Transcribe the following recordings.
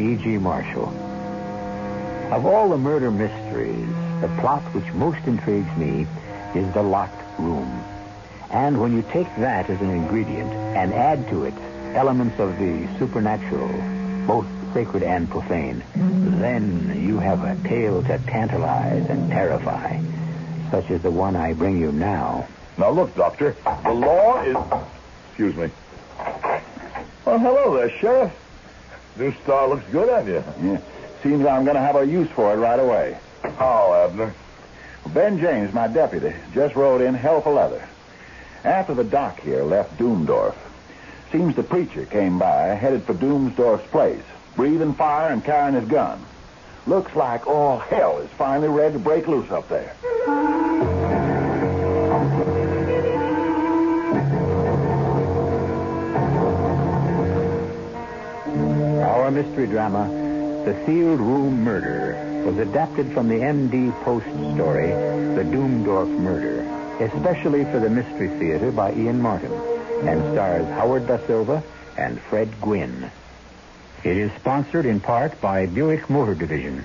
E.G. Marshall. Of all the murder mysteries, the plot which most intrigues me is the locked room. And when you take that as an ingredient and add to it elements of the supernatural, both sacred and profane, then you have a tale to tantalize and terrify, such as the one I bring you now. Now look, Doctor, the law is. Excuse me. Oh, hello there, Sheriff. New star looks good on you. Yeah. Seems I'm going to have a use for it right away. How, Abner? Ben James, my deputy, just rode in hell for leather. After the doc here left Doomdorf, seems the preacher came by, headed for Doomdorf's place, breathing fire and carrying his gun. Looks like all hell is finally ready to break loose up there. Our mystery drama, The Sealed Room Murder, was adapted from the MD Post story, The Doomdorf Murder, especially for the Mystery Theater by Ian Martin, and stars Howard Da Silva and Fred Gwynne. It is sponsored in part by Buick Motor Division.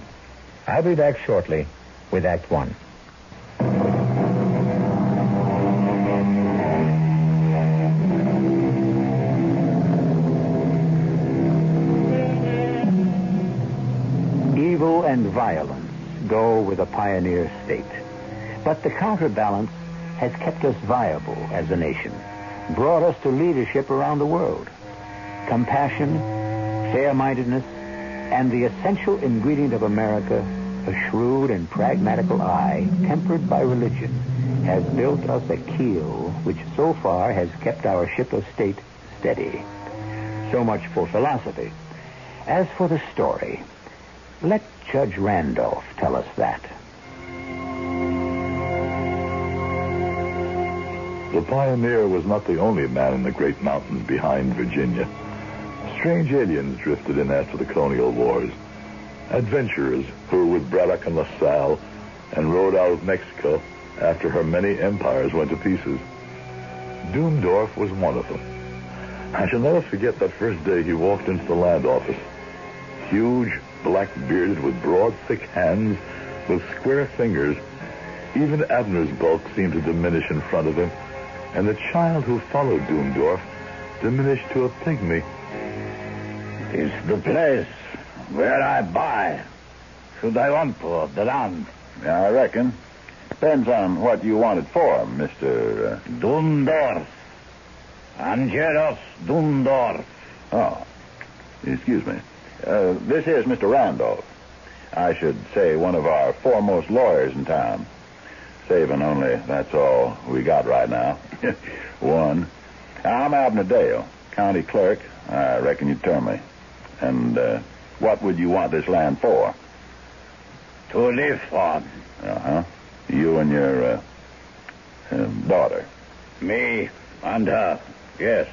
I'll be back shortly with Act One. Pioneer state. But the counterbalance has kept us viable as a nation, brought us to leadership around the world. Compassion, fair-mindedness, and the essential ingredient of America, a shrewd and pragmatical eye, tempered by religion, has built us a keel which so far has kept our ship of state steady. So much for philosophy. As for the story, let Judge Randolph tell us that. The pioneer was not the only man in the great mountains behind Virginia. Strange aliens drifted in after the colonial wars. Adventurers who were with Braddock and LaSalle and rode out of Mexico after her many empires went to pieces. Doomdorf was one of them. I shall never forget that first day he walked into the land office. Huge, black-bearded, with broad, thick hands, with square fingers. Even Abner's bulk seemed to diminish in front of him, and the child who followed Doomdorf diminished to a pygmy. It's the place where I buy. Should I want for the land? Yeah, I reckon. Depends on what you want it for, Mr. Uh... Doomdorf. Angelus Doomdorf. Oh, excuse me. Uh, this is Mr. Randolph. I should say one of our foremost lawyers in town. Saving only, that's all we got right now. one. I'm Abner Dale, county clerk. I reckon you'd term me. And uh, what would you want this land for? To live on. Uh-huh. You and your uh, uh, daughter. Me and her, yes.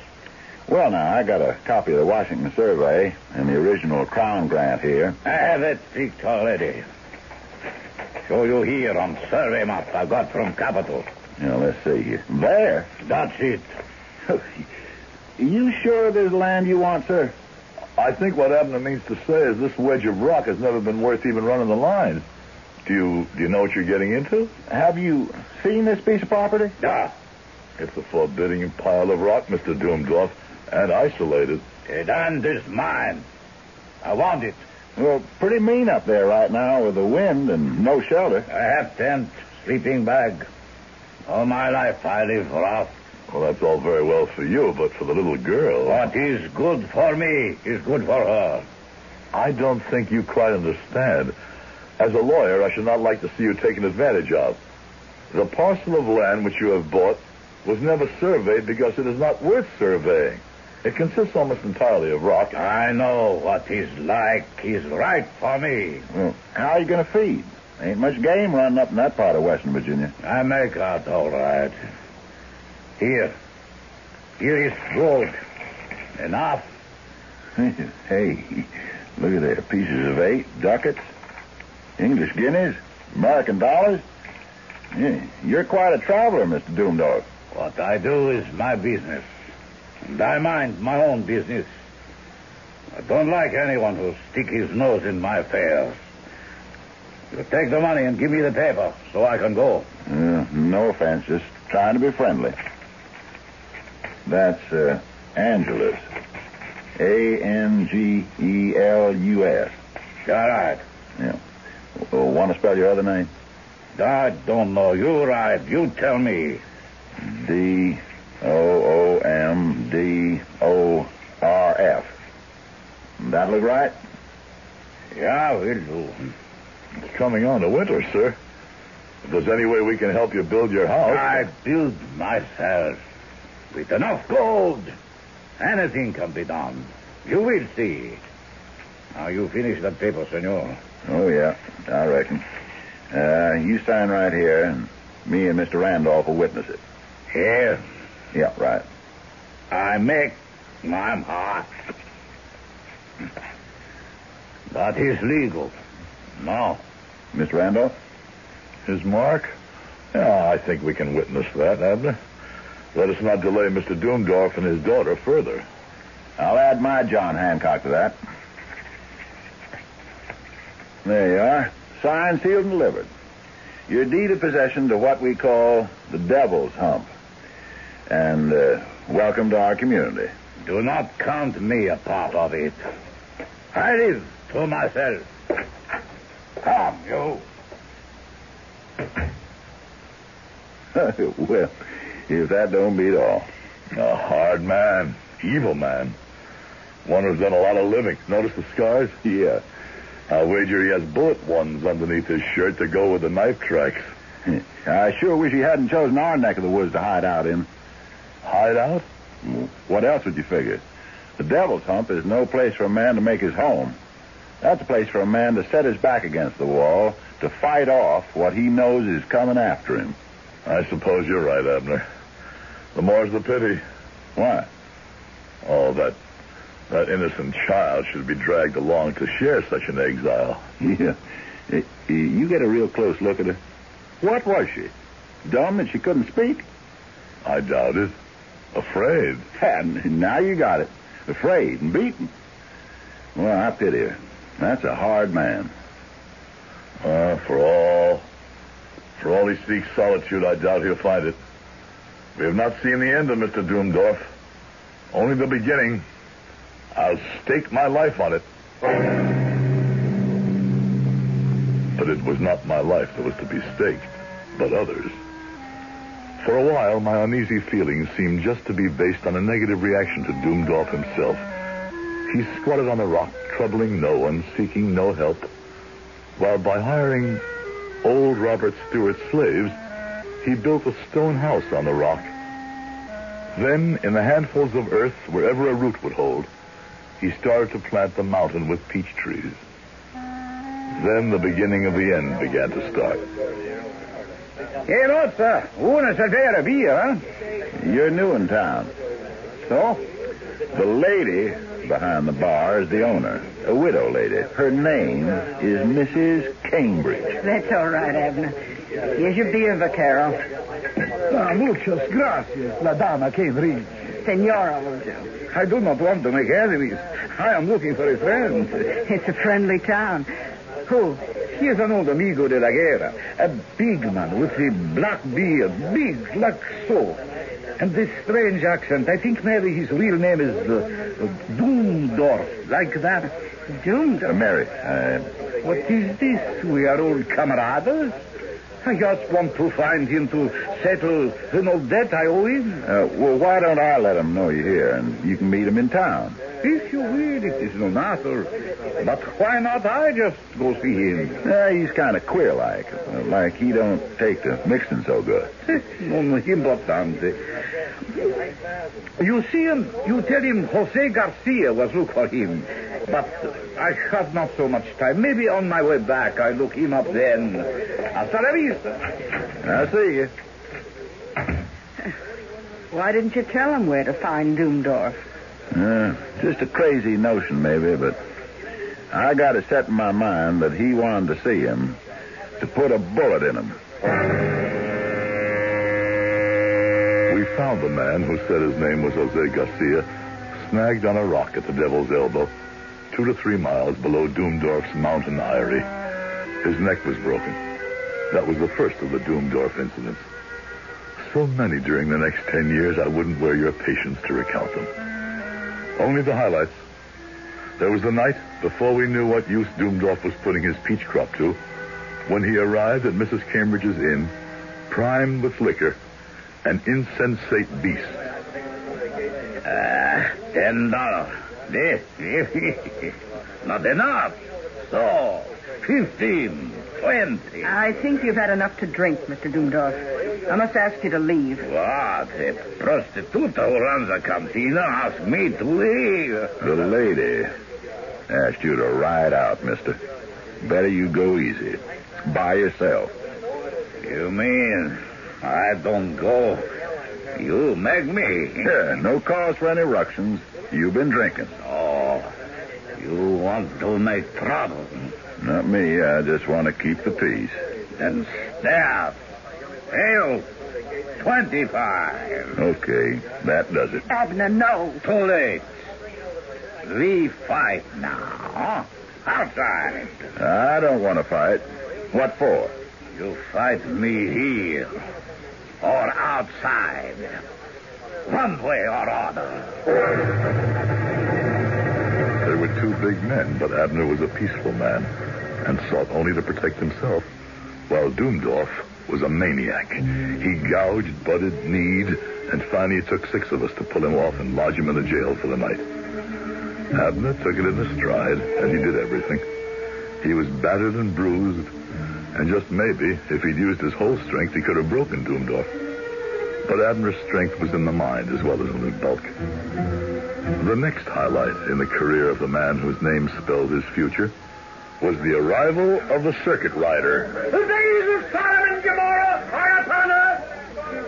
Well, now, I got a copy of the Washington Survey and the original Crown Grant here. I have it picked already. Show you here on survey map I got from Capital. Now, let's see here. There. That's it. you sure there's land you want, sir? I think what Abner means to say is this wedge of rock has never been worth even running the line. Do you do you know what you're getting into? Have you seen this piece of property? Yeah. It's a forbidding pile of rock, Mr. Doomdorf, and isolated. The land is mine. I want it. Well, pretty mean up there right now with the wind and no shelter. I have tent, sleeping bag. All my life I live rough. Well, that's all very well for you, but for the little girl. What is good for me is good for her. I don't think you quite understand. As a lawyer, I should not like to see you taken advantage of. The parcel of land which you have bought was never surveyed because it is not worth surveying. It consists almost entirely of rock. I know what he's like. He's right for me. Hmm. Well, how are you going to feed? Ain't much game running up in that part of Western Virginia. I make out all right. Here. Here is gold. Enough. hey, look at there. Pieces of eight, ducats, English guineas, American dollars. Yeah, you're quite a traveler, Mr. Doomdorf. What I do is my business. And I mind my own business. I don't like anyone who stick his nose in my affairs. You take the money and give me the paper so I can go. Uh, no offense, just trying to be friendly. That's uh, Angelus. A N G E L U S. All right. Yeah. Want to spell your other name? I don't know. You right. You tell me. D O O M D O R F. That look right? Yeah, will do. It's coming on to winter, sir. If there's any way we can help you build your house. I build myself. With enough gold, anything can be done. You will see. Now you finish that paper, senor. Oh, yeah, I reckon. Uh, you sign right here, and me and Mr. Randolph will witness it. Here? Yeah, right. I make my mark. That is legal. No. Miss Randolph? His mark? Yeah, I think we can witness that, Abner. Let us not delay Mr. Doomdorf and his daughter further. I'll add my John Hancock to that. There you are. Signed, sealed, and delivered. Your deed of possession to what we call the Devil's Hump. And uh, welcome to our community. Do not count me a part of it. I live to myself. Come, you. well, if that don't beat all. A hard man. Evil man. One who's done a lot of living. Notice the scars? Yeah. I'll wager he has bullet ones underneath his shirt to go with the knife tracks. I sure wish he hadn't chosen our neck of the woods to hide out in. Hide out? What else would you figure? The Devil's Hump is no place for a man to make his home. That's a place for a man to set his back against the wall to fight off what he knows is coming after him. I suppose you're right, Abner. The more's the pity. Why? Oh, that that innocent child should be dragged along to share such an exile. Yeah. You get a real close look at her. What was she? Dumb and she couldn't speak? I doubt it. Afraid. And now you got it. Afraid and beaten. Well, I pity her. That's a hard man. Uh, for all for all he seeks solitude, I doubt he'll find it. We have not seen the end of Mr. Doomdorf. Only the beginning. I'll stake my life on it. But it was not my life that was to be staked, but others. For a while, my uneasy feelings seemed just to be based on a negative reaction to Doomdorf himself. He squatted on the rock, troubling no one, seeking no help, while by hiring old Robert Stewart's slaves, he built a stone house on the rock. Then, in the handfuls of earth, wherever a root would hold, he started to plant the mountain with peach trees. Then the beginning of the end began to start. Hey, Rosa, una cervera beer, huh? You're new in town. So? The lady behind the bar is the owner, a widow lady. Her name is Mrs. Cambridge. That's all right, Abner. Here's your beer, Vaquero. Ah, muchas gracias, la dama Cambridge. Senora will do. I do not want to make enemies. I am looking for a friend. It's a friendly town. Who? He is an old amigo de la guerra, a big man with a black beard, big like so. And this strange accent, I think maybe his real name is uh, Doomdorf, like that. Doomdorf? Uh, Mary, uh, What is this? We are old comrades? I just want to find him to settle an old debt I owe him. uh, well, why don't I let him know you're here and you can meet him in town? If you will, it is no matter. But why not I just go see him? Uh, he's kind of queer like. Like he don't take to mixing so good. Importante. You see him, you tell him Jose Garcia was look for him. But I have not so much time. Maybe on my way back I look him up then. Hasta la vista. I see you. Why didn't you tell him where to find Doomdorf? Uh, just a crazy notion, maybe, but I got it set in my mind that he wanted to see him to put a bullet in him. We found the man who said his name was Jose Garcia, snagged on a rock at the Devil's Elbow, two to three miles below Doomdorf's mountain eyrie. His neck was broken. That was the first of the Doomdorf incidents. So many during the next ten years, I wouldn't wear your patience to recount them. Only the highlights. There was the night before we knew what use Doomdorf was putting his peach crop to, when he arrived at Mrs. Cambridge's inn, primed with liquor, an insensate beast. Ah, ten dollars. Not enough. So, fifteen, twenty. I think you've had enough to drink, Mr. Doomdorf. I must ask you to leave. What? A prostituta who runs a cantina asked me to leave. The lady asked you to ride out, mister. Better you go easy. By yourself. You mean I don't go? You make me. Yeah, no cause for any ructions. You've been drinking. Oh, you want to make trouble. Not me. I just want to keep the peace. Then stab. Hail. Twenty-five. Okay, that does it. Abner, no. Too late. We fight now. Outside. I don't want to fight. What for? You fight me here or outside. One way or other. There were two big men, but Abner was a peaceful man and sought only to protect himself, while Doomdorf was a maniac. He gouged, butted, kneed, and finally it took six of us to pull him off and lodge him in the jail for the night. Abner took it in his stride, and he did everything. He was battered and bruised, and just maybe, if he'd used his whole strength, he could have broken Doomdorf. But Abner's strength was in the mind as well as in the bulk. The next highlight in the career of the man whose name spelled his future was the arrival of the circuit rider. The days of Sodom and Gomorrah are upon us.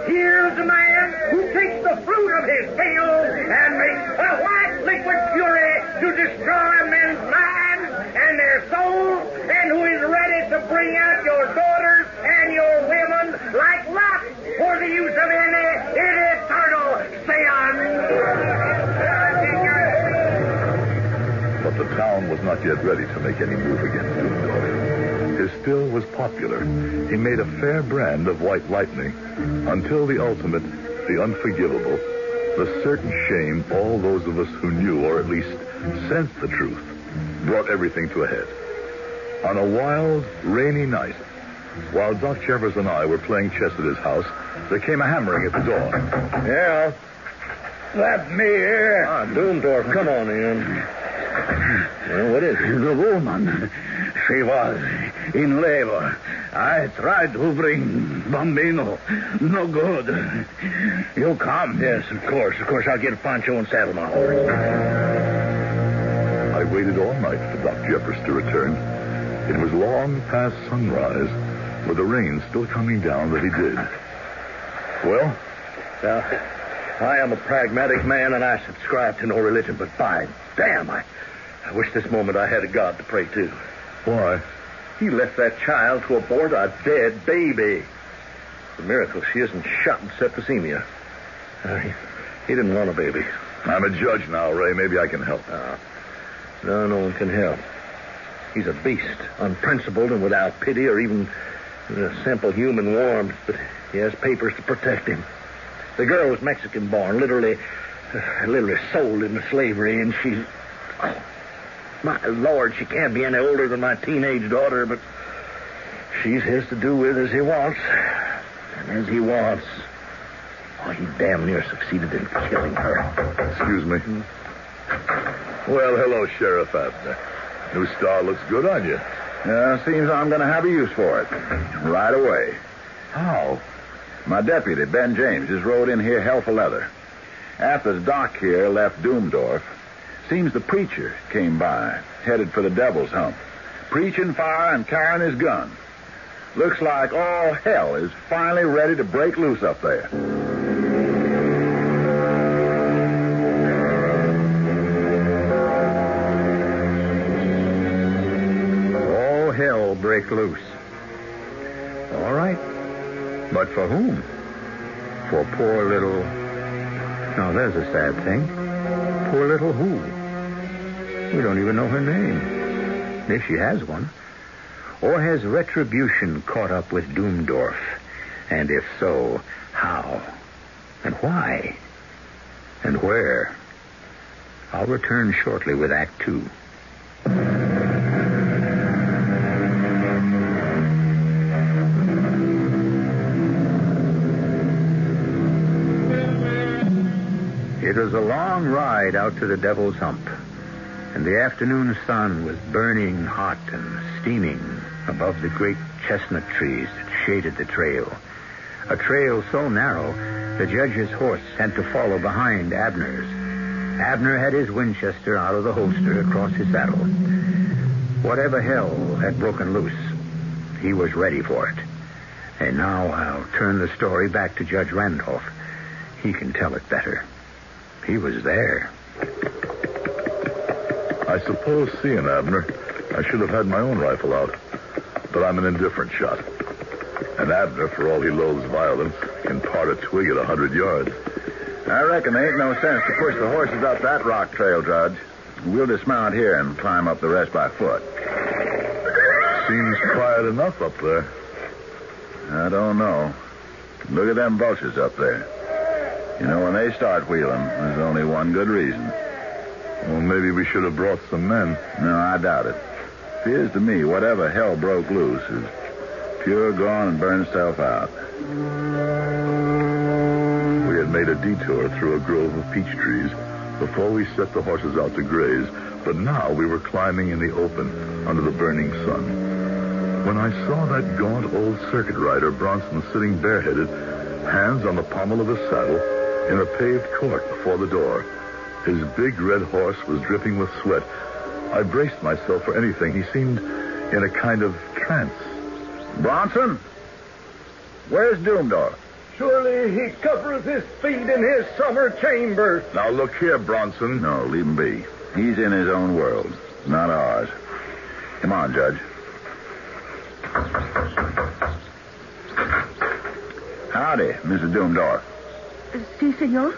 Here's a man who takes the fruit of his field and makes a white liquid fury to destroy men's minds and their souls, and who is ready to bring out your daughters and your women like Lot for the use of any eternal seance. But the town was not yet ready to make any move against Doomdorf. His still was popular. He made a fair brand of white lightning until the ultimate, the unforgivable, the certain shame all those of us who knew or at least sensed the truth brought everything to a head. On a wild, rainy night, while Doc Chevers and I were playing chess at his house, there came a hammering at the door. Yeah. Let me in. Ah, Doomdorf, come on in. Well, what is it? The woman. She was in labor. I tried to bring Bambino. No good. You come? Yes, of course. Of course, I'll get Pancho and saddle my horse. I waited all night for Doc Jeffers to return. It was long past sunrise, with the rain still coming down that he did. Well? Now, I am a pragmatic man, and I subscribe to no religion, but by damn, I, I wish this moment I had a God to pray to. Why? He left that child to abort a dead baby. It's a miracle she isn't shot in septicemia. Uh, he, he didn't want a baby. I'm a judge now, Ray. Maybe I can help. Uh, no, no one can help. He's a beast, unprincipled and without pity or even a simple human warmth, but he has papers to protect him. The girl was Mexican born, literally, uh, literally sold into slavery, and she's. Oh, my Lord, she can't be any older than my teenage daughter, but she's his to do with as he wants. And as he wants. Oh, he damn near succeeded in killing her. Excuse me. Well, hello, Sheriff Abner. New star looks good on you. Uh, seems I'm going to have a use for it. Right away. How? My deputy, Ben James, just rode in here hell for leather. After the doc here left Doomdorf, seems the preacher came by, headed for the devil's hump. Preaching fire and carrying his gun. Looks like all hell is finally ready to break loose up there. All hell break loose. All right. But for whom? For poor little. Now, there's a sad thing. Poor little who? We don't even know her name. If she has one. Or has retribution caught up with Doomdorf? And if so, how? And why? And where? I'll return shortly with Act Two. Ride out to the Devil's Hump, and the afternoon sun was burning hot and steaming above the great chestnut trees that shaded the trail. A trail so narrow, the judge's horse had to follow behind Abner's. Abner had his Winchester out of the holster across his saddle. Whatever hell had broken loose, he was ready for it. And now I'll turn the story back to Judge Randolph. He can tell it better. He was there. I suppose, seeing Abner, I should have had my own rifle out. But I'm an indifferent shot. And Abner, for all he loathes violence, can part a twig at a hundred yards. I reckon there ain't no sense to push the horses up that rock trail, Judge. We'll dismount here and climb up the rest by foot. Seems quiet enough up there. I don't know. Look at them vultures up there. You know, when they start wheeling, there's only one good reason. Well, maybe we should have brought some men. No, I doubt it. Appears to me whatever hell broke loose is Pure gone and burned itself out. We had made a detour through a grove of peach trees before we set the horses out to graze, but now we were climbing in the open under the burning sun. When I saw that gaunt old circuit rider, Bronson, sitting bareheaded, hands on the pommel of his saddle, in a paved court before the door, his big red horse was dripping with sweat. I braced myself for anything. He seemed in a kind of trance. Bronson? Where's Doomdorf? Surely he covereth his feet in his summer chamber. Now look here, Bronson. No, leave him be. He's in his own world, not ours. Come on, Judge. Howdy, Mrs. Doomdorf. Si, senor.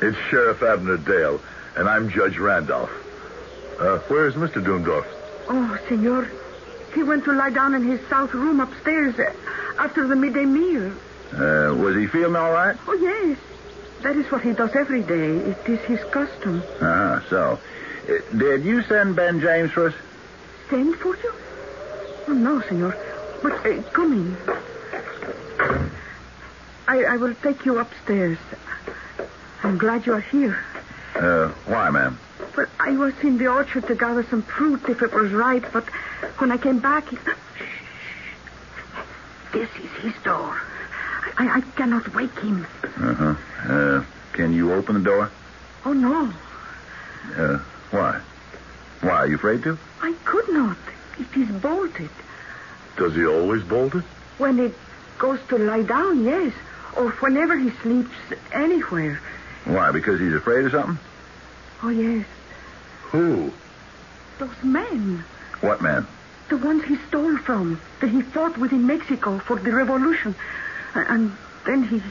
It's Sheriff Abner Dale, and I'm Judge Randolph. Uh, where's Mr. Doomdorf? Oh, senor. He went to lie down in his south room upstairs uh, after the midday meal. Uh, was he feeling all right? Oh, yes. That is what he does every day. It is his custom. Ah, so. Uh, did you send Ben James for us? Send for you? Oh, no, senor. But uh, come in. I, I will take you upstairs. I'm glad you are here. Uh, why, ma'am? Well, I was in the orchard to gather some fruit if it was ripe, but when I came back, he... this is his door. I, I cannot wake him. Uh-huh. Uh, can you open the door? Oh, no. Uh, why? Why, are you afraid to? I could not. It is bolted. Does he always bolt it? When it goes to lie down, yes. Or whenever he sleeps anywhere. Why, because he's afraid of something? Oh, yes. Who? Those men. What men? The ones he stole from, that he fought with in Mexico for the revolution. And then he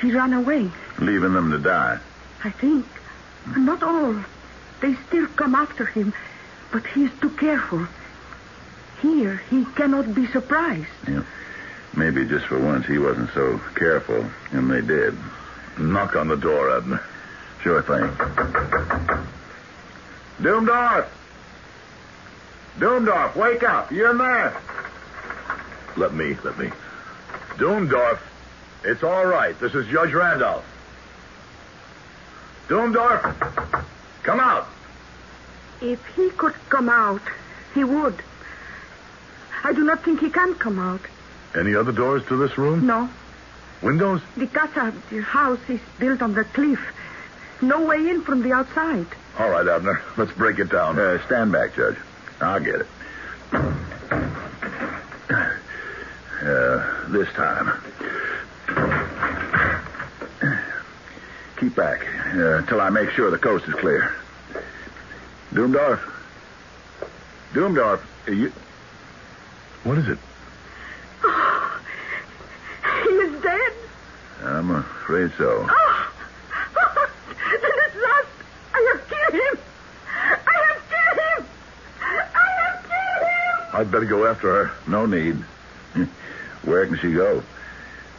he ran away. Leaving them to die. I think. Not all. They still come after him, but he is too careful. Here, he cannot be surprised. Yeah. Maybe just for once he wasn't so careful, and they did. Knock on the door, Abner. Sure thing. Doomdorf! Doomdorf, wake up. You're in there. Let me, let me. Doomdorf, it's all right. This is Judge Randolph. Doomdorf, come out. If he could come out, he would. I do not think he can come out. Any other doors to this room? No. Windows? The casa, the house, is built on the cliff. No way in from the outside. All right, Abner. Let's break it down. Uh, stand back, Judge. I'll get it. Uh, this time. Keep back uh, till I make sure the coast is clear. Doomdorf. Doomdorf, you. What is it? Oh, he is dead. I'm afraid so. Oh, then at last I have killed him. I have killed him. I have killed him. I'd better go after her. No need. Where can she go?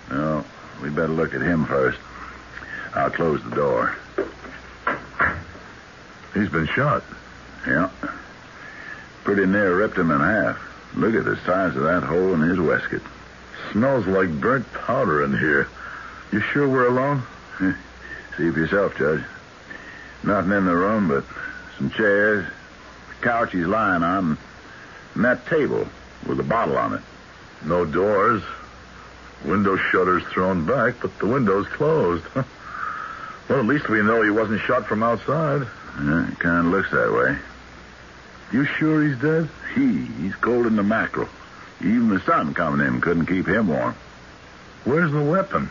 No, we better look at him first. I'll close the door. He's been shot. Yeah. Pretty near ripped him in half. Look at the size of that hole in his waistcoat. Smells like burnt powder in here. You sure we're alone? See for yourself, Judge. Nothing in the room but some chairs, the couch he's lying on, and that table with a bottle on it. No doors. Window shutters thrown back, but the window's closed. well, at least we know he wasn't shot from outside. Yeah, it kind of looks that way. You sure he's dead? He, he's cold in the mackerel. Even the sun coming in couldn't keep him warm. Where's the weapon?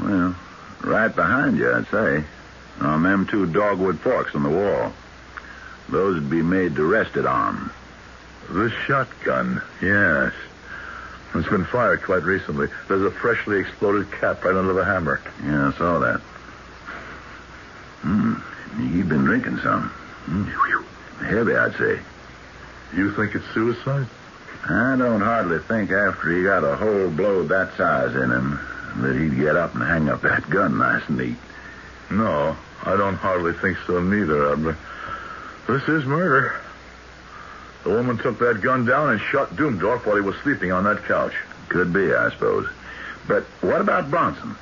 Well, right behind you, I'd say. On them two dogwood forks on the wall. Those would be made to rest it on. The shotgun, yes. It's been fired quite recently. There's a freshly exploded cap right under the hammer. Yeah, I saw that. Hmm. He'd been drinking some. Hmm. Heavy, I'd say. You think it's suicide? I don't hardly think after he got a whole blow that size in him that he'd get up and hang up that gun nice and neat. No, I don't hardly think so neither, uh, Abner. This is murder. The woman took that gun down and shot Doomdorf while he was sleeping on that couch. Could be, I suppose. But what about Bronson?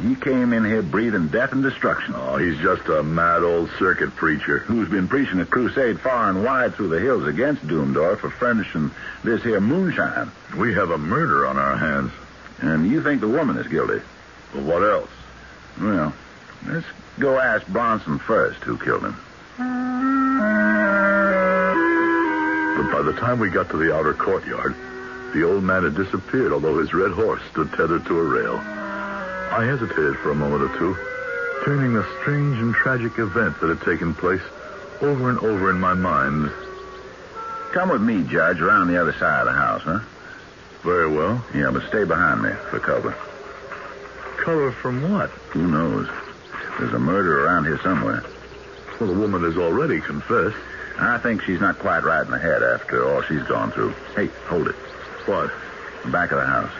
He came in here breathing death and destruction. Oh, he's just a mad old circuit preacher. Who's been preaching a crusade far and wide through the hills against Doomdorf for furnishing this here moonshine. We have a murder on our hands. And you think the woman is guilty? Well, what else? Well, let's go ask Bronson first who killed him. But by the time we got to the outer courtyard, the old man had disappeared, although his red horse stood tethered to a rail. I hesitated for a moment or two, turning the strange and tragic event that had taken place over and over in my mind. Come with me, Judge, around the other side of the house, huh? Very well. Yeah, but stay behind me for cover. Cover from what? Who knows? There's a murder around here somewhere. Well, the woman has already confessed. I think she's not quite right in the head after all she's gone through. Hey, hold it. What? The back of the house.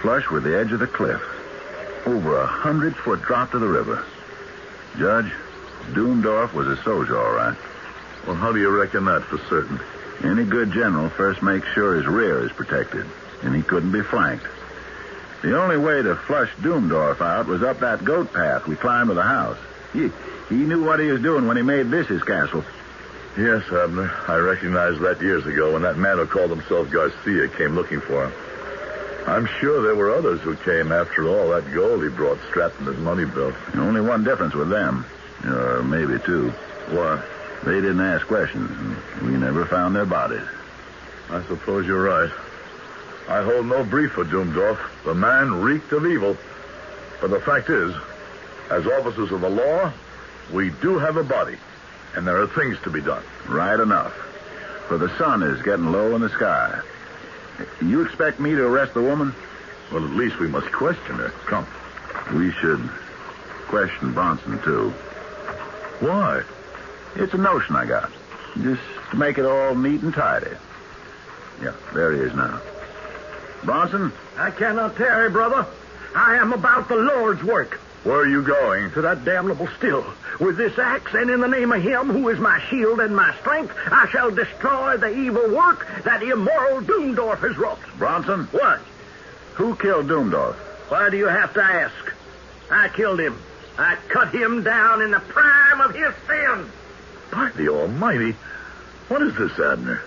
Flush with the edge of the cliff. Over a hundred foot drop to the river. Judge, Doomdorf was a soldier, all right. Well, how do you reckon that for certain? Any good general first makes sure his rear is protected, and he couldn't be flanked. The only way to flush Doomdorf out was up that goat path we climbed to the house. He, he knew what he was doing when he made this his castle. Yes, Abner. I recognized that years ago when that man who called himself Garcia came looking for him. I'm sure there were others who came after all that gold he brought strapped in his money belt. Only one difference with them, or maybe two. What? They didn't ask questions, and we never found their bodies. I suppose you're right. I hold no brief for Doomdorf. The man reeked of evil. But the fact is, as officers of the law, we do have a body, and there are things to be done. Right enough. For the sun is getting low in the sky. You expect me to arrest the woman? Well, at least we must question her. Come. We should question Bronson, too. Why? It's a notion I got. Just to make it all neat and tidy. Yeah, there he is now. Bronson? I cannot tarry, brother. I am about the Lord's work. Where are you going? To that damnable still. With this axe, and in the name of him who is my shield and my strength, I shall destroy the evil work that immoral Doomdorf has wrought. Bronson? What? Who killed Doomdorf? Why do you have to ask? I killed him. I cut him down in the prime of his sin. By the Almighty. What is this, Abner?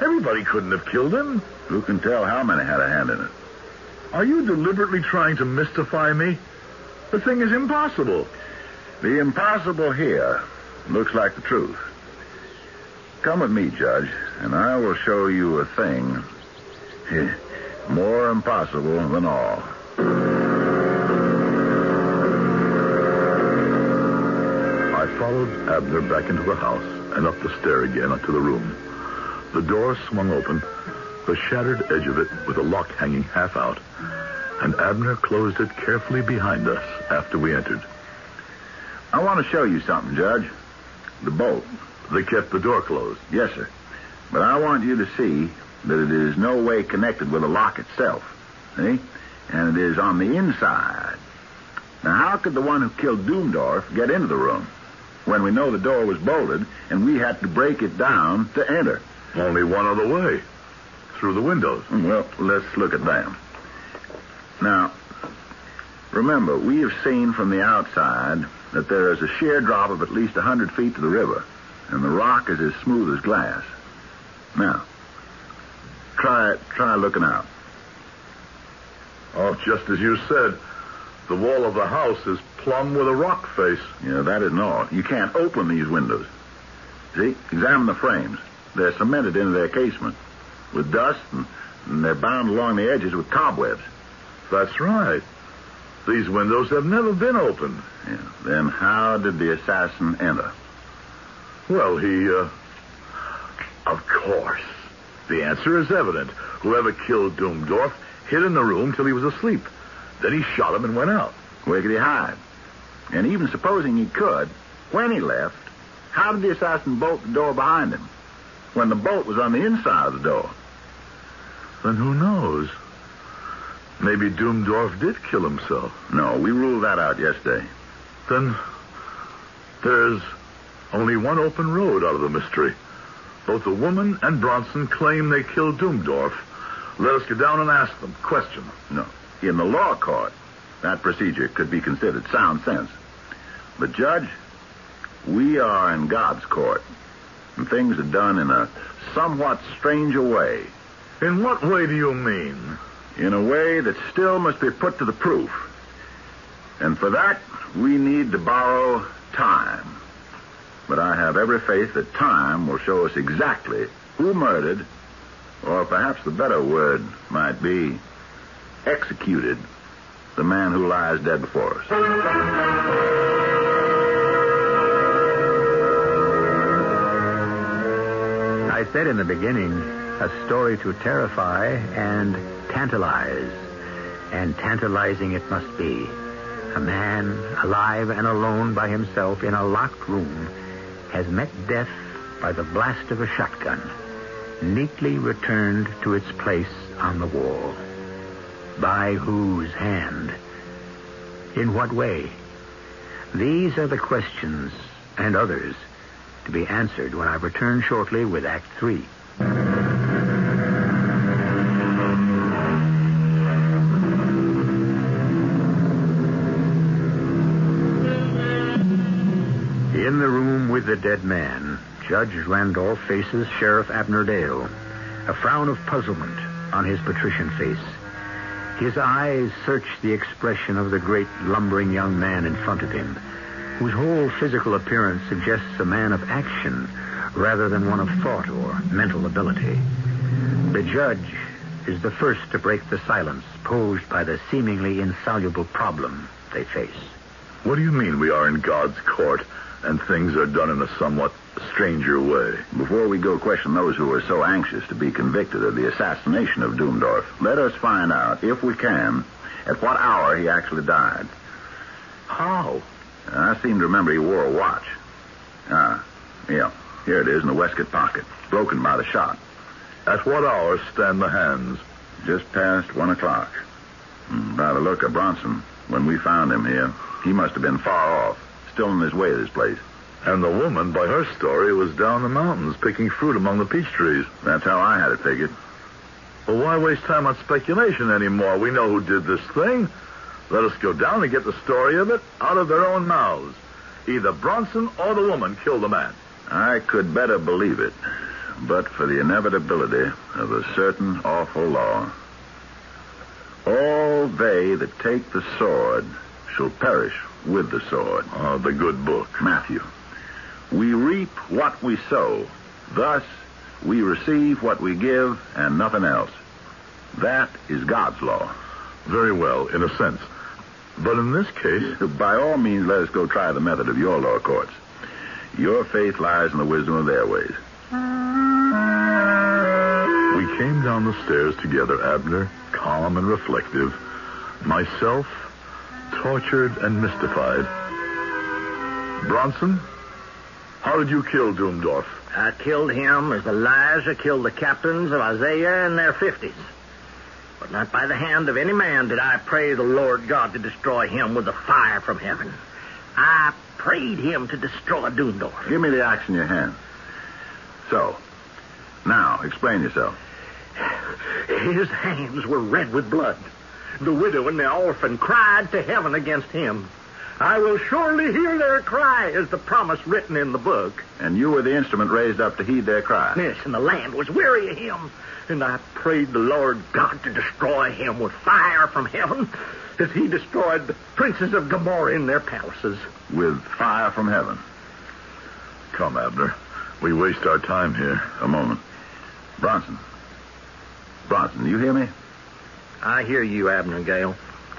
Everybody couldn't have killed him. Who can tell how many had a hand in it? Are you deliberately trying to mystify me? The thing is impossible. The impossible here looks like the truth. Come with me, Judge, and I will show you a thing more impossible than all. I followed Abner back into the house and up the stair again to the room. The door swung open, the shattered edge of it with the lock hanging half out, and Abner closed it carefully behind us after we entered. I want to show you something, Judge. The bolt. They kept the door closed. Yes, sir. But I want you to see that it is no way connected with the lock itself. See? And it is on the inside. Now, how could the one who killed Doomdorf get into the room when we know the door was bolted and we had to break it down to enter? Only one other way. Through the windows. Hmm, well, let's look at them. Now, remember, we have seen from the outside that there is a sheer drop of at least a hundred feet to the river, and the rock is as smooth as glass. Now, try try looking out. Oh, just as you said, the wall of the house is plumb with a rock face. Yeah, that isn't all. You can't open these windows. See? Examine the frames. They're cemented into their casement with dust, and, and they're bound along the edges with cobwebs. That's right. These windows have never been opened. Yeah. Then how did the assassin enter? Well, he, uh. Of course. The answer is evident. Whoever killed Doomdorf hid in the room till he was asleep. Then he shot him and went out. Where could he hide? And even supposing he could, when he left, how did the assassin bolt the door behind him? When the bolt was on the inside of the door. Then who knows? Maybe Doomdorf did kill himself. No, we ruled that out yesterday. Then there's only one open road out of the mystery. Both the woman and Bronson claim they killed Doomdorf. Let us go down and ask them. Question them. No. In the law court, that procedure could be considered sound sense. But, Judge, we are in God's court, and things are done in a somewhat stranger way. In what way do you mean? In a way that still must be put to the proof. And for that, we need to borrow time. But I have every faith that time will show us exactly who murdered, or perhaps the better word might be executed, the man who lies dead before us. I said in the beginning, a story to terrify and tantalize. And tantalizing it must be. A man, alive and alone by himself in a locked room, has met death by the blast of a shotgun, neatly returned to its place on the wall. By whose hand? In what way? These are the questions, and others, to be answered when I return shortly with Act Three. In the room with the dead man, Judge Randolph faces Sheriff Abner Dale, a frown of puzzlement on his patrician face. His eyes search the expression of the great lumbering young man in front of him, whose whole physical appearance suggests a man of action rather than one of thought or mental ability. The judge is the first to break the silence posed by the seemingly insoluble problem they face. What do you mean we are in God's court and things are done in a somewhat stranger way? Before we go question those who are so anxious to be convicted of the assassination of Doomdorf, let us find out, if we can, at what hour he actually died. How? I seem to remember he wore a watch. Ah, yeah. Here it is in the waistcoat pocket, broken by the shot. At what hour stand the hands? Just past one o'clock. Hmm, By the look of Bronson, when we found him here, he must have been far off, still on his way to this place. And the woman, by her story, was down the mountains picking fruit among the peach trees. That's how I had it figured. Well, why waste time on speculation anymore? We know who did this thing. Let us go down and get the story of it out of their own mouths. Either Bronson or the woman killed the man. I could better believe it, but for the inevitability of a certain awful law. All they that take the sword shall perish with the sword. Oh, the good book. Matthew. We reap what we sow. Thus, we receive what we give and nothing else. That is God's law. Very well, in a sense. But in this case. By all means, let us go try the method of your law courts. Your faith lies in the wisdom of their ways. We came down the stairs together, Abner, calm and reflective. Myself, tortured and mystified. Bronson, how did you kill Doomdorf? I killed him as Elijah killed the captains of Ahaziah in their fifties. But not by the hand of any man did I pray the Lord God to destroy him with the fire from heaven. I prayed him to destroy Doomdorf. Give me the axe in your hand. So, now, explain yourself. His hands were red with blood. The widow and the orphan cried to heaven against him. I will surely hear their cry, is the promise written in the book. And you were the instrument raised up to heed their cry. Yes, and the land was weary of him. And I prayed the Lord God to destroy him with fire from heaven, as he destroyed the princes of Gomorrah in their palaces. With fire from heaven. Come, Abner. We waste our time here. A moment. Bronson. Bronson, you hear me? I hear you, Abner Gale.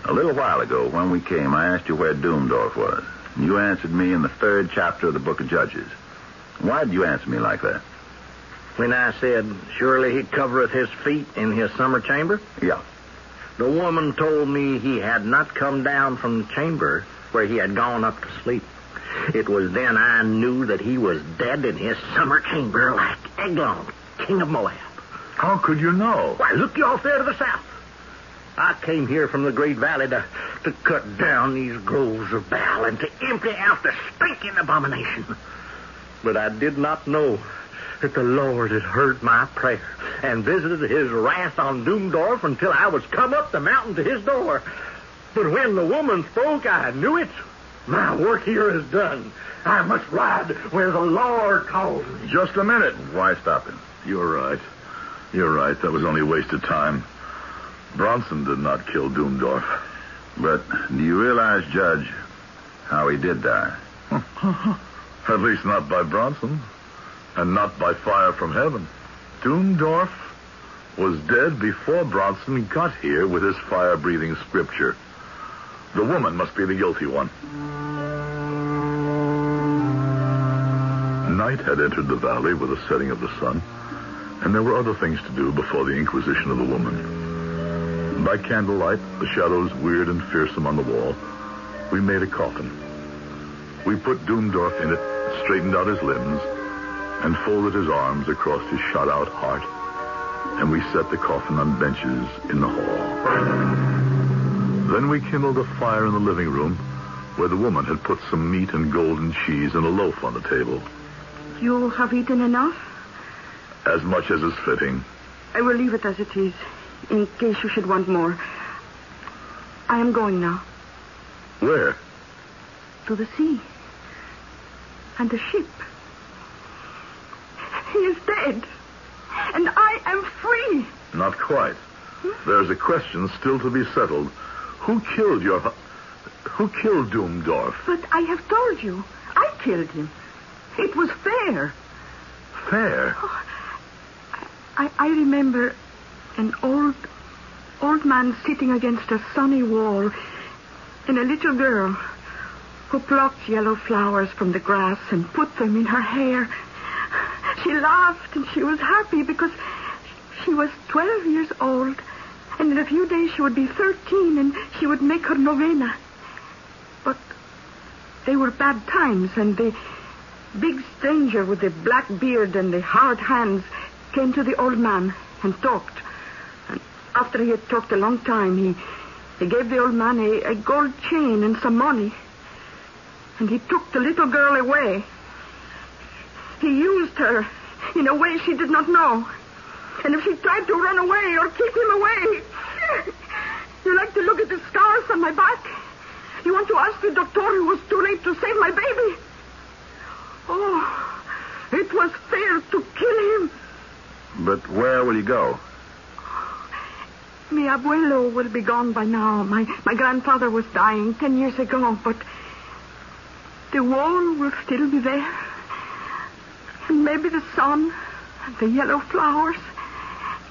A little while ago, when we came, I asked you where Doomdorf was. And you answered me in the third chapter of the book of Judges. Why did you answer me like that? When I said, Surely he covereth his feet in his summer chamber? Yeah. The woman told me he had not come down from the chamber where he had gone up to sleep. It was then I knew that he was dead in his summer chamber like Eglon, king of Moab. How could you know? Why, look you off there to the south. I came here from the great valley to, to cut down these groves of Baal and to empty out the stinking abomination. But I did not know that the Lord had heard my prayer and visited his wrath on Doomdorf until I was come up the mountain to his door. But when the woman spoke, I knew it. My work here is done. I must ride where the Lord calls me. Just a minute. Why stop him? You're right. You're right. That was only wasted time. Bronson did not kill Doomdorf. But do you realize, Judge, how he did die? At least not by Bronson. And not by fire from heaven. Doomdorf was dead before Bronson got here with his fire-breathing scripture. The woman must be the guilty one. Night had entered the valley with the setting of the sun, and there were other things to do before the inquisition of the woman. By candlelight, the shadows weird and fearsome on the wall, we made a coffin. We put Doomdorf in it, straightened out his limbs, and folded his arms across his shot out heart, and we set the coffin on benches in the hall. Then we kindled a fire in the living room where the woman had put some meat and golden cheese and a loaf on the table. You have eaten enough? As much as is fitting. I will leave it as it is, in case you should want more. I am going now. Where? To the sea. And the ship. He is dead. And I am free. Not quite. Hmm? There's a question still to be settled. Who killed your... Who killed Doomdorf? But I have told you. I killed him. It was fair. Fair? Oh, I, I remember an old, old man sitting against a sunny wall and a little girl who plucked yellow flowers from the grass and put them in her hair. She laughed and she was happy because she was 12 years old and in a few days she would be 13 and she would make her novena. But they were bad times and the big stranger with the black beard and the hard hands came to the old man and talked. After he had talked a long time, he, he gave the old man a, a gold chain and some money. And he took the little girl away. He used her in a way she did not know. And if she tried to run away or keep him away, you like to look at the scars on my back? You want to ask the doctor it was too late to save my baby? Oh, it was fair to kill him. But where will you go? Mi abuelo will be gone by now. My, my grandfather was dying ten years ago, but the wall will still be there. And maybe the sun and the yellow flowers.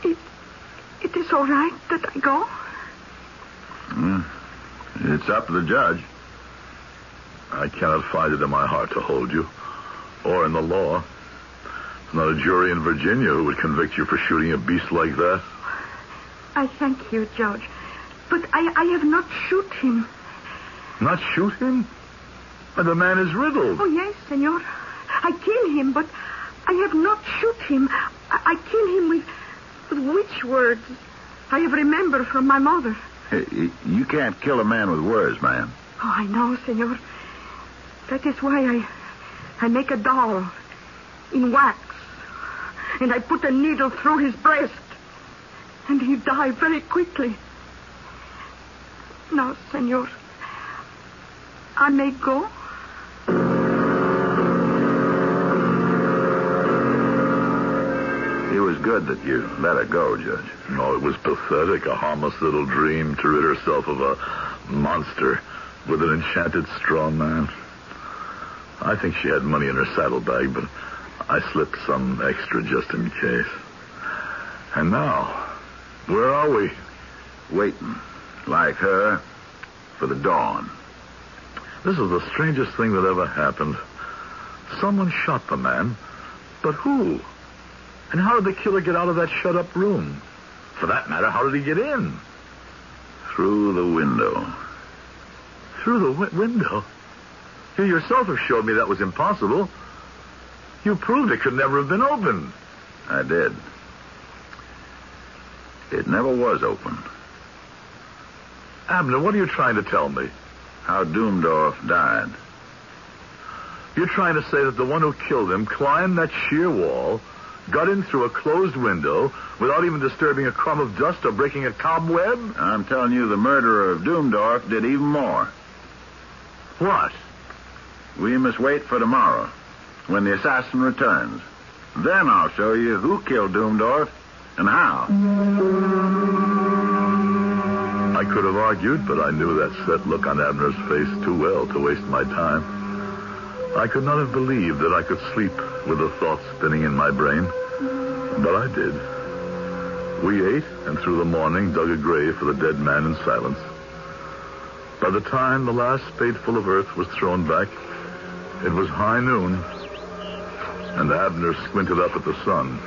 It, it is all right that I go. Mm. It's up to the judge. I cannot find it in my heart to hold you, or in the law. There's not a jury in Virginia who would convict you for shooting a beast like that. I thank you, Judge. But I, I have not shoot him. Not shoot him? The man is riddled. Oh, yes, senor. I kill him, but I have not shoot him. I, I kill him with, with witch words I have remembered from my mother. You can't kill a man with words, man. Oh, I know, senor. That is why I, I make a doll in wax. And I put a needle through his breast. And he died very quickly. Now, senor, I may go? It was good that you let her go, Judge. No, it was pathetic. A harmless little dream to rid herself of a monster with an enchanted straw man. I think she had money in her saddlebag, but I slipped some extra just in case. And now, where are we? Waiting, like her, for the dawn. This is the strangest thing that ever happened. Someone shot the man, but who? And how did the killer get out of that shut up room? For that matter, how did he get in? Through the window. Through the wi- window? You yourself have showed me that was impossible. You proved it could never have been opened. I did. It never was open. Abner, what are you trying to tell me? How Doomdorf died. You're trying to say that the one who killed him climbed that sheer wall, got in through a closed window without even disturbing a crumb of dust or breaking a cobweb? I'm telling you, the murderer of Doomdorf did even more. What? We must wait for tomorrow, when the assassin returns. Then I'll show you who killed Doomdorf and how. I could have argued, but I knew that set look on Abner's face too well to waste my time. I could not have believed that I could sleep with the thoughts spinning in my brain, but I did. We ate, and through the morning dug a grave for the dead man in silence. By the time the last spadeful of earth was thrown back, it was high noon, and Abner squinted up at the sun.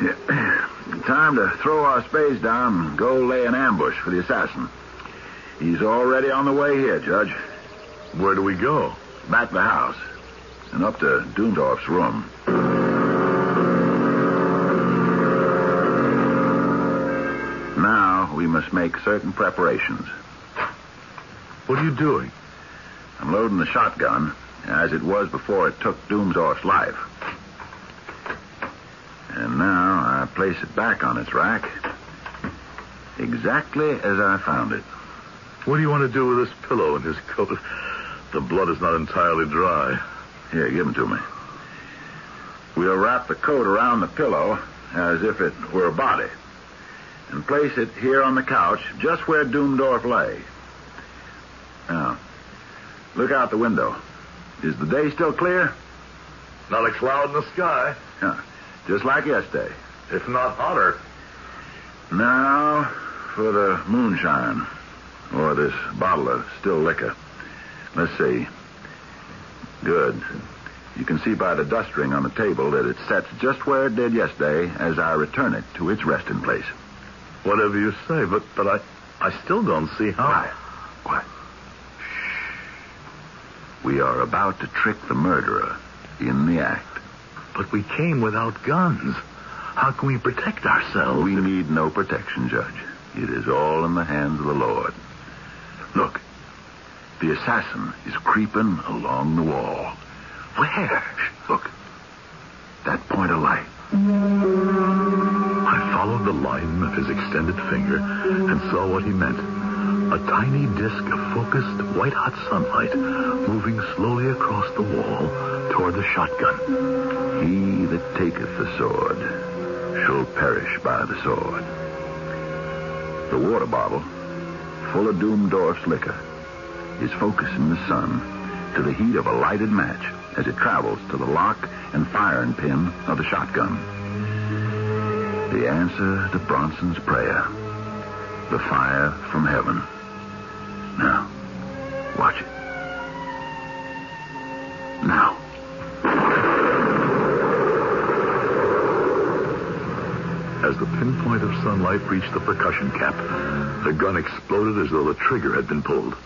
Time to throw our spades down and go lay an ambush for the assassin. He's already on the way here, Judge. Where do we go? Back to the house and up to Doomdorf's room. Now we must make certain preparations. What are you doing? I'm loading the shotgun as it was before it took Doomdorf's life. And now I place it back on its rack exactly as I found it. What do you want to do with this pillow and his coat? The blood is not entirely dry. Here, give them to me. We'll wrap the coat around the pillow as if it were a body and place it here on the couch just where Doomdorf lay. Now, look out the window. Is the day still clear? Not a cloud in the sky. Yeah, just like yesterday. If not hotter. Now for the moonshine, or this bottle of still liquor. Let's see. Good. You can see by the dust ring on the table that it sets just where it did yesterday as I return it to its resting place. Whatever you say, but but I I still don't see how. Quiet. Quiet. Shh. We are about to trick the murderer in the act. But we came without guns. How can we protect ourselves? We need no protection, Judge. It is all in the hands of the Lord. Look, the assassin is creeping along the wall. Where? Look, that point of light. I followed the line of his extended finger and saw what he meant. A tiny disk of focused, white hot sunlight moving slowly across the wall toward the shotgun. He that taketh the sword shall perish by the sword. The water bottle, full of Doomdorf's liquor, is focusing the sun to the heat of a lighted match as it travels to the lock and firing pin of the shotgun. The answer to Bronson's prayer. The fire from heaven. Now, watch it. Now. The pinpoint of sunlight reached the percussion cap, the gun exploded as though the trigger had been pulled.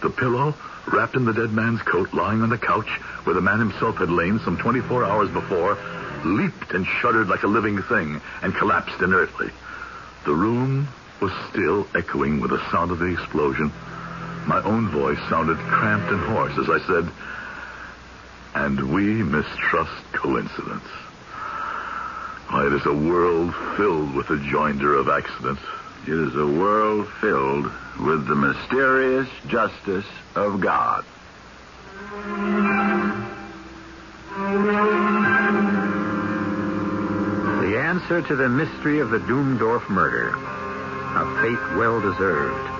The pillow, wrapped in the dead man's coat, lying on the couch where the man himself had lain some 24 hours before, leaped and shuddered like a living thing and collapsed inertly. The room was still echoing with the sound of the explosion. My own voice sounded cramped and hoarse as I said, and we mistrust coincidence. It is a world filled with the joinder of accidents. It is a world filled with the mysterious justice of God. The answer to the mystery of the Doomdorf murder. A fate well deserved.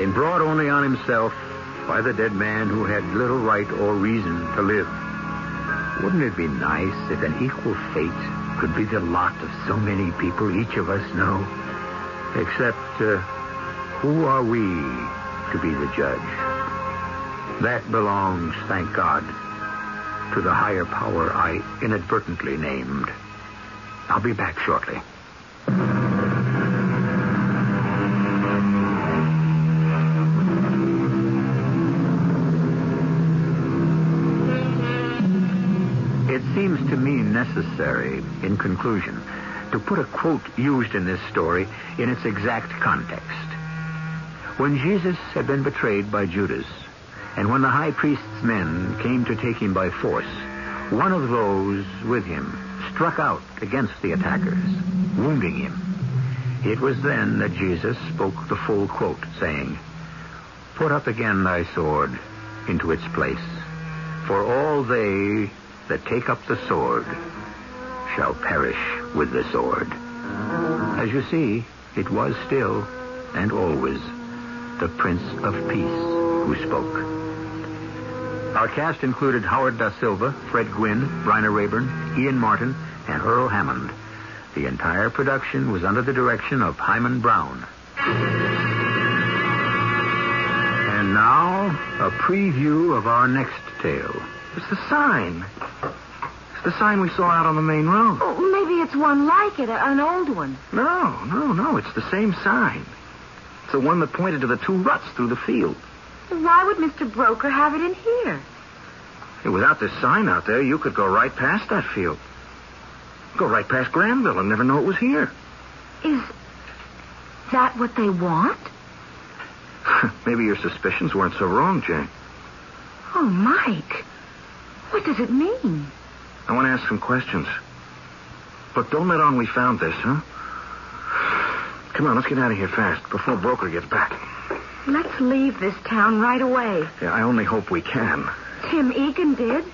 And brought only on himself by the dead man who had little right or reason to live. Wouldn't it be nice if an equal fate could be the lot of so many people each of us know? Except, uh, who are we to be the judge? That belongs, thank God, to the higher power I inadvertently named. I'll be back shortly. Necessary, in conclusion, to put a quote used in this story in its exact context. When Jesus had been betrayed by Judas, and when the high priest's men came to take him by force, one of those with him struck out against the attackers, wounding him. It was then that Jesus spoke the full quote, saying, Put up again thy sword into its place, for all they that take up the sword shall perish with the sword. As you see, it was still and always the Prince of Peace who spoke. Our cast included Howard Da Silva, Fred Gwynne, Bryna Raeburn, Ian Martin, and Earl Hammond. The entire production was under the direction of Himan Brown. And now, a preview of our next tale. It's the sign. The sign we saw out on the main road. Oh, maybe it's one like it, an old one. No, no, no. It's the same sign. It's the one that pointed to the two ruts through the field. Why would Mr. Broker have it in here? Hey, without this sign out there, you could go right past that field. Go right past Granville and never know it was here. Is that what they want? Maybe your suspicions weren't so wrong, Jane. Oh, Mike. What does it mean? I want to ask some questions. But don't let on we found this, huh? Come on, let's get out of here fast before Broker gets back. Let's leave this town right away. Yeah, I only hope we can. Tim Egan did.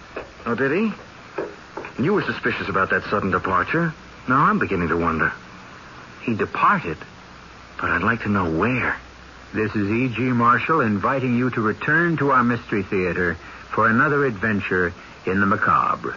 Oh, did he? You were suspicious about that sudden departure. Now I'm beginning to wonder. He departed, but I'd like to know where. This is E.G. Marshall inviting you to return to our Mystery Theater for another adventure in the macabre.